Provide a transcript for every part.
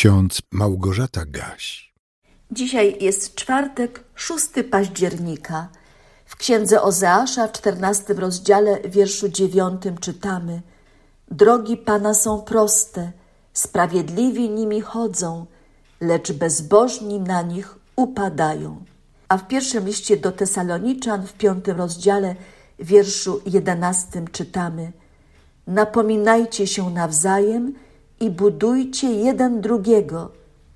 ksiądz Małgorzata Gaś. Dzisiaj jest czwartek, 6 października. W księdze Ozeasza, 14 rozdziale, wierszu 9 czytamy: Drogi Pana są proste, sprawiedliwi nimi chodzą, lecz bezbożni na nich upadają. A w pierwszym liście do Tesaloniczan, w piątym rozdziale, wierszu 11 czytamy: Napominajcie się nawzajem i budujcie jeden drugiego,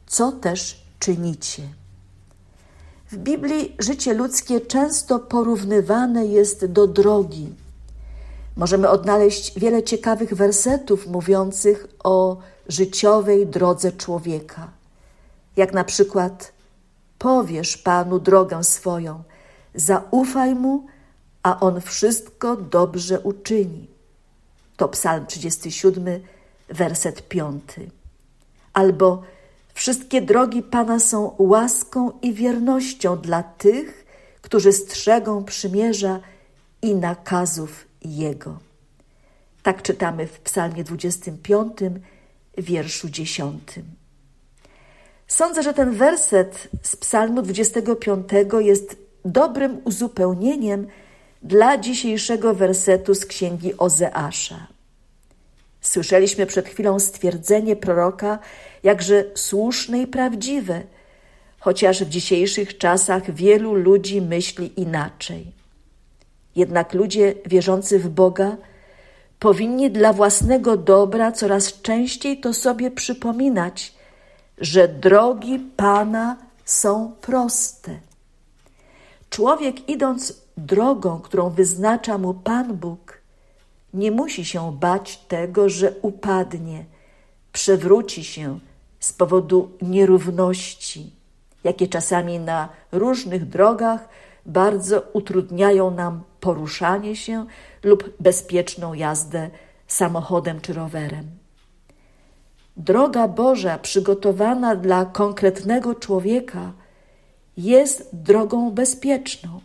co też czynicie. W Biblii życie ludzkie często porównywane jest do drogi. Możemy odnaleźć wiele ciekawych wersetów mówiących o życiowej drodze człowieka. Jak na przykład: Powiesz Panu drogę swoją, zaufaj mu, a on wszystko dobrze uczyni. To Psalm 37, werset 5. Albo Wszystkie drogi Pana są łaską i wiernością dla tych, którzy strzegą przymierza i nakazów Jego. Tak czytamy w Psalmie 25, wierszu 10. Sądzę, że ten werset z Psalmu 25 jest dobrym uzupełnieniem dla dzisiejszego wersetu z księgi Ozeasza. Słyszeliśmy przed chwilą stwierdzenie proroka, jakże słuszne i prawdziwe, chociaż w dzisiejszych czasach wielu ludzi myśli inaczej. Jednak ludzie wierzący w Boga powinni dla własnego dobra coraz częściej to sobie przypominać, że drogi Pana są proste. Człowiek idąc drogą, którą wyznacza mu Pan Bóg, nie musi się bać tego, że upadnie, przewróci się z powodu nierówności, jakie czasami na różnych drogach bardzo utrudniają nam poruszanie się lub bezpieczną jazdę samochodem czy rowerem. Droga Boża przygotowana dla konkretnego człowieka jest drogą bezpieczną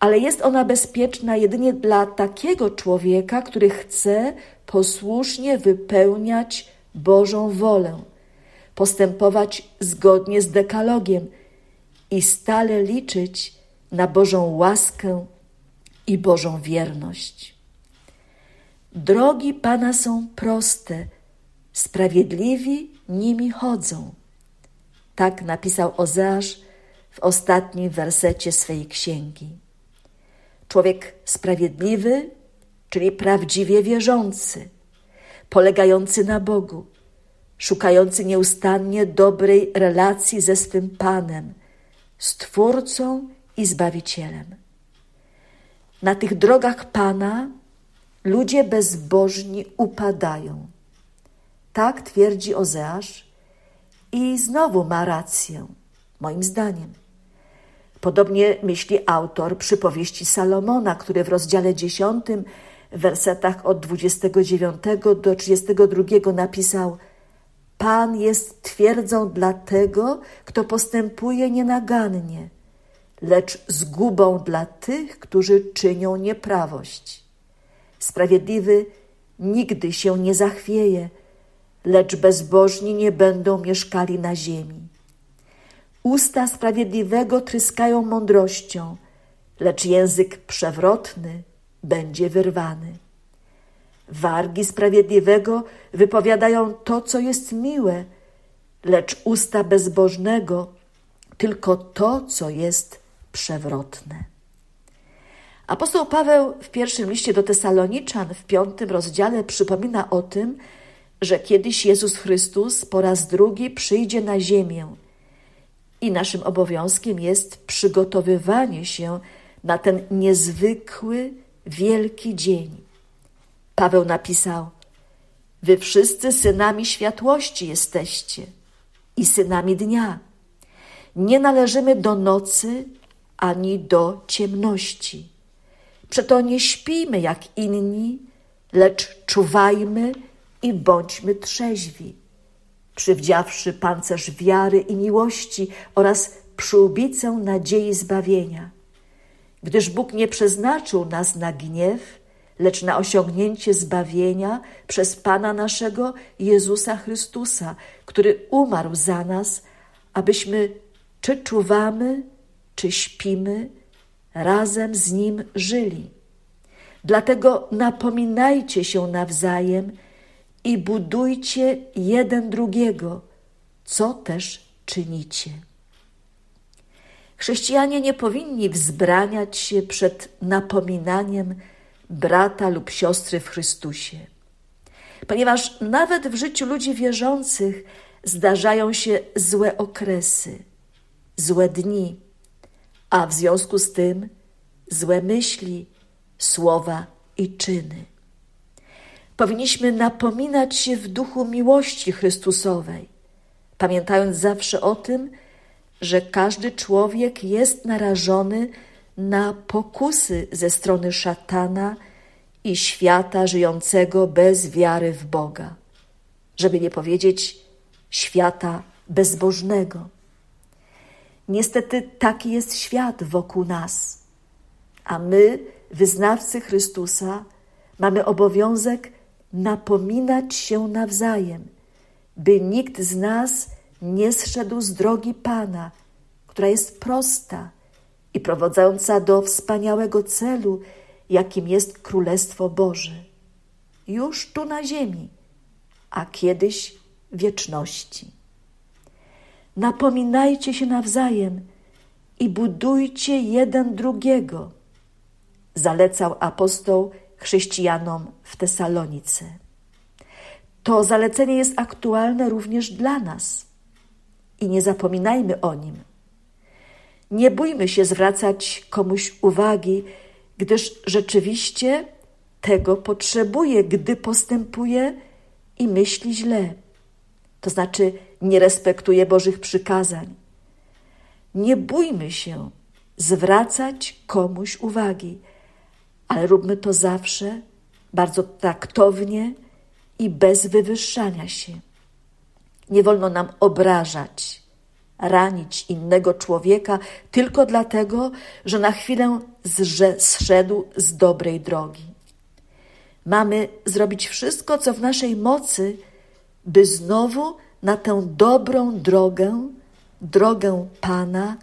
ale jest ona bezpieczna jedynie dla takiego człowieka, który chce posłusznie wypełniać Bożą wolę, postępować zgodnie z dekalogiem i stale liczyć na Bożą łaskę i Bożą wierność. Drogi Pana są proste, sprawiedliwi nimi chodzą. Tak napisał Ozeasz w ostatnim wersecie swej księgi. Człowiek sprawiedliwy, czyli prawdziwie wierzący, polegający na Bogu, szukający nieustannie dobrej relacji ze swym Panem, Stwórcą i Zbawicielem. Na tych drogach Pana ludzie bezbożni upadają. Tak twierdzi Ozeasz i znowu ma rację, moim zdaniem. Podobnie myśli autor przypowieści Salomona, który w rozdziale 10, w wersetach od 29 do 32 napisał: Pan jest twierdzą dla tego, kto postępuje nienagannie, lecz zgubą dla tych, którzy czynią nieprawość. Sprawiedliwy nigdy się nie zachwieje, lecz bezbożni nie będą mieszkali na ziemi. Usta sprawiedliwego tryskają mądrością, lecz język przewrotny będzie wyrwany. Wargi sprawiedliwego wypowiadają to, co jest miłe, lecz usta bezbożnego tylko to, co jest przewrotne. Apostoł Paweł w pierwszym liście do Tesaloniczan w piątym rozdziale przypomina o tym, że kiedyś Jezus Chrystus po raz drugi przyjdzie na ziemię i naszym obowiązkiem jest przygotowywanie się na ten niezwykły, wielki dzień. Paweł napisał: Wy wszyscy synami światłości jesteście i synami dnia. Nie należymy do nocy ani do ciemności. Przeto nie śpijmy jak inni, lecz czuwajmy i bądźmy trzeźwi przywdziawszy pancerz wiary i miłości oraz przyłbicę nadziei zbawienia. Gdyż Bóg nie przeznaczył nas na gniew, lecz na osiągnięcie zbawienia przez Pana naszego Jezusa Chrystusa, który umarł za nas, abyśmy czy czuwamy, czy śpimy, razem z Nim żyli. Dlatego napominajcie się nawzajem i budujcie jeden drugiego, co też czynicie. Chrześcijanie nie powinni wzbraniać się przed napominaniem brata lub siostry w Chrystusie, ponieważ nawet w życiu ludzi wierzących zdarzają się złe okresy, złe dni, a w związku z tym złe myśli, słowa i czyny. Powinniśmy napominać się w duchu miłości Chrystusowej, pamiętając zawsze o tym, że każdy człowiek jest narażony na pokusy ze strony szatana i świata żyjącego bez wiary w Boga, żeby nie powiedzieć świata bezbożnego. Niestety taki jest świat wokół nas, a my, wyznawcy Chrystusa, mamy obowiązek napominać się nawzajem, by nikt z nas nie zszedł z drogi Pana, która jest prosta i prowadząca do wspaniałego celu, jakim jest Królestwo Boże. Już tu na ziemi, a kiedyś wieczności. Napominajcie się nawzajem i budujcie jeden drugiego, zalecał apostoł chrześcijanom w Tesalonice. To zalecenie jest aktualne również dla nas i nie zapominajmy o nim. Nie bójmy się zwracać komuś uwagi, gdyż rzeczywiście tego potrzebuje, gdy postępuje i myśli źle. To znaczy nie respektuje Bożych przykazań. Nie bójmy się zwracać komuś uwagi, ale róbmy to zawsze bardzo taktownie i bez wywyższania się. Nie wolno nam obrażać, ranić innego człowieka tylko dlatego, że na chwilę zszedł z dobrej drogi. Mamy zrobić wszystko, co w naszej mocy, by znowu na tę dobrą drogę, drogę Pana,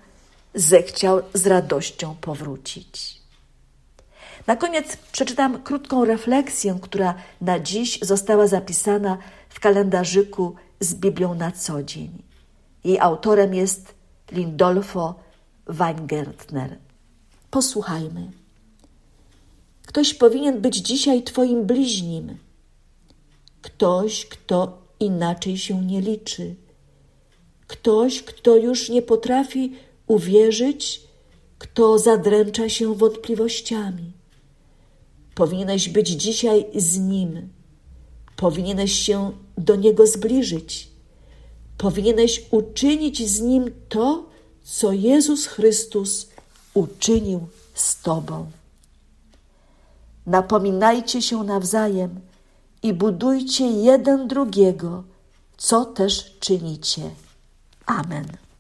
zechciał z radością powrócić. Na koniec przeczytam krótką refleksję, która na dziś została zapisana w kalendarzyku z Biblią na co dzień. Jej autorem jest Lindolfo Weingertner. Posłuchajmy. Ktoś powinien być dzisiaj Twoim bliźnim. Ktoś, kto inaczej się nie liczy. Ktoś, kto już nie potrafi uwierzyć, kto zadręcza się wątpliwościami. Powinieneś być dzisiaj z Nim. Powinieneś się do Niego zbliżyć. Powinieneś uczynić z Nim to, co Jezus Chrystus uczynił z Tobą. Napominajcie się nawzajem i budujcie jeden drugiego, co też czynicie. Amen.